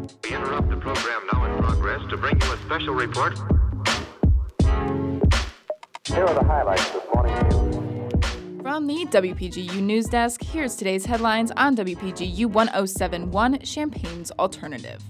We interrupt the program now in progress to bring you a special report. Here are the highlights this morning's news. From the WPGU News Desk, here's today's headlines on WPGU 1071 Champaign's Alternative.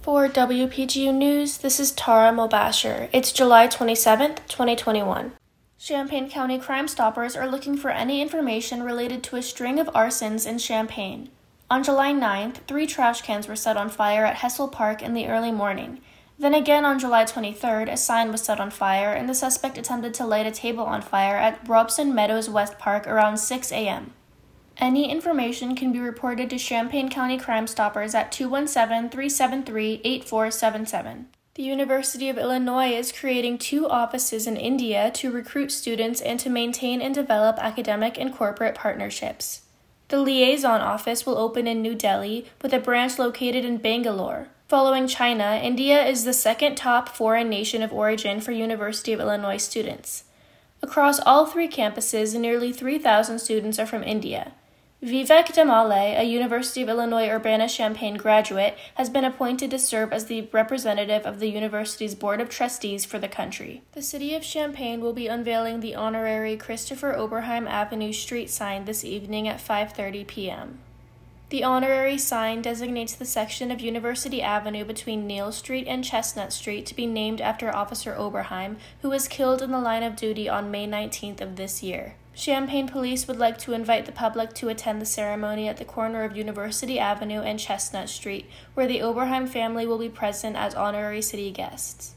For WPGU News, this is Tara Mobasher. It's July 27th, 2021. Champaign County Crime Stoppers are looking for any information related to a string of arsons in Champaign. On July 9th, three trash cans were set on fire at Hessel Park in the early morning. Then again on July 23rd, a sign was set on fire, and the suspect attempted to light a table on fire at Robeson Meadows West Park around 6 a.m. Any information can be reported to Champaign County Crime Stoppers at 217 373 8477. The University of Illinois is creating two offices in India to recruit students and to maintain and develop academic and corporate partnerships. The liaison office will open in New Delhi with a branch located in Bangalore. Following China, India is the second top foreign nation of origin for University of Illinois students. Across all three campuses, nearly 3,000 students are from India. Vivek Damale, a University of Illinois Urbana-Champaign graduate, has been appointed to serve as the representative of the university's Board of Trustees for the country. The city of Champaign will be unveiling the honorary Christopher Oberheim Avenue street sign this evening at 5:30 p.m. The honorary sign designates the section of University Avenue between Neil Street and Chestnut Street to be named after Officer Oberheim, who was killed in the line of duty on May 19th of this year. Champaign Police would like to invite the public to attend the ceremony at the corner of University Avenue and Chestnut Street, where the Oberheim family will be present as honorary city guests.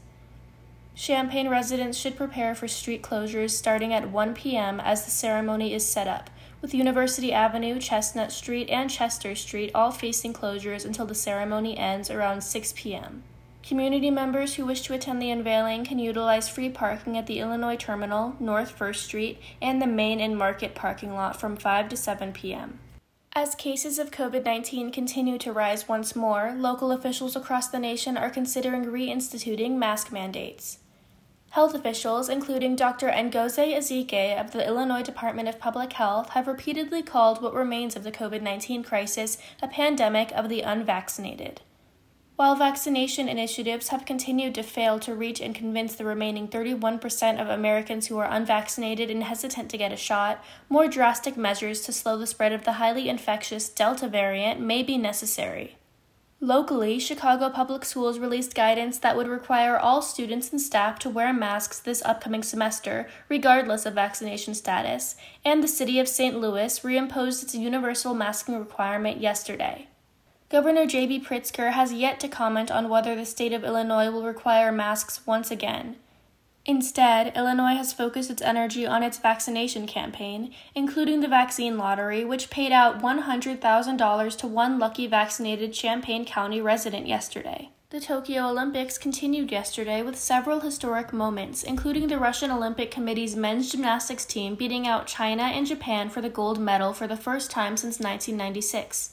Champaign residents should prepare for street closures starting at 1 p.m. as the ceremony is set up, with University Avenue, Chestnut Street, and Chester Street all facing closures until the ceremony ends around 6 p.m. Community members who wish to attend the unveiling can utilize free parking at the Illinois Terminal, North First Street, and the Main and Market parking lot from 5 to 7 p.m. As cases of COVID 19 continue to rise once more, local officials across the nation are considering reinstituting mask mandates. Health officials, including Dr. Ngozi Ezike of the Illinois Department of Public Health, have repeatedly called what remains of the COVID 19 crisis a pandemic of the unvaccinated. While vaccination initiatives have continued to fail to reach and convince the remaining 31% of Americans who are unvaccinated and hesitant to get a shot, more drastic measures to slow the spread of the highly infectious Delta variant may be necessary. Locally, Chicago Public Schools released guidance that would require all students and staff to wear masks this upcoming semester, regardless of vaccination status, and the city of St. Louis reimposed its universal masking requirement yesterday. Governor J.B. Pritzker has yet to comment on whether the state of Illinois will require masks once again. Instead, Illinois has focused its energy on its vaccination campaign, including the vaccine lottery, which paid out $100,000 to one lucky vaccinated Champaign County resident yesterday. The Tokyo Olympics continued yesterday with several historic moments, including the Russian Olympic Committee's men's gymnastics team beating out China and Japan for the gold medal for the first time since 1996.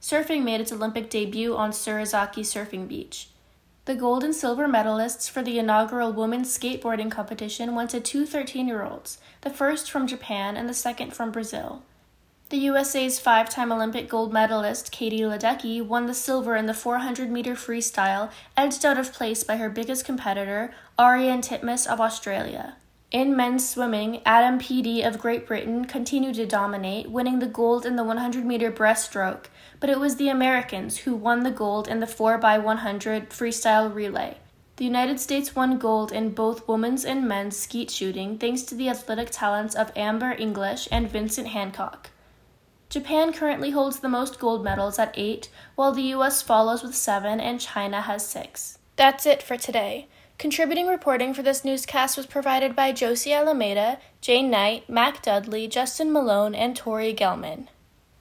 Surfing made its Olympic debut on Tsurigasaki Surfing Beach. The gold and silver medalists for the inaugural women's skateboarding competition went to two 13 year olds, the first from Japan and the second from Brazil. The USA's five time Olympic gold medalist Katie Ledecky won the silver in the 400 meter freestyle, edged out of place by her biggest competitor, Ariarne Titmus of Australia. In men's swimming, Adam Peaty of Great Britain continued to dominate, winning the gold in the 100 meter breaststroke, but it was the Americans who won the gold in the 4x100 freestyle relay. The United States won gold in both women's and men's skeet shooting thanks to the athletic talents of Amber English and Vincent Hancock. Japan currently holds the most gold medals at eight, while the US follows with seven and China has six. That's it for today. Contributing reporting for this newscast was provided by Josie Alameda, Jane Knight, Mac Dudley, Justin Malone, and Tori Gelman.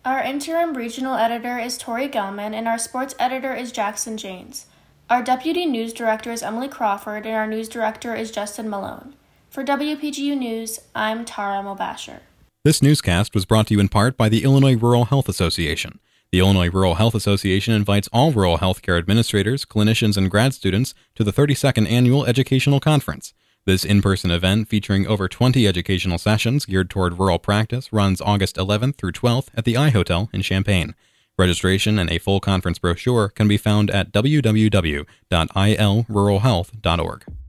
Our interim regional editor is Tori Gelman, and our sports editor is Jackson Janes. Our deputy news director is Emily Crawford, and our news director is Justin Malone. For WPGU News, I'm Tara Mobasher. This newscast was brought to you in part by the Illinois Rural Health Association. The Illinois Rural Health Association invites all rural healthcare administrators, clinicians, and grad students to the 32nd Annual Educational Conference. This in person event, featuring over 20 educational sessions geared toward rural practice, runs August 11th through 12th at the I Hotel in Champaign. Registration and a full conference brochure can be found at www.ilruralhealth.org.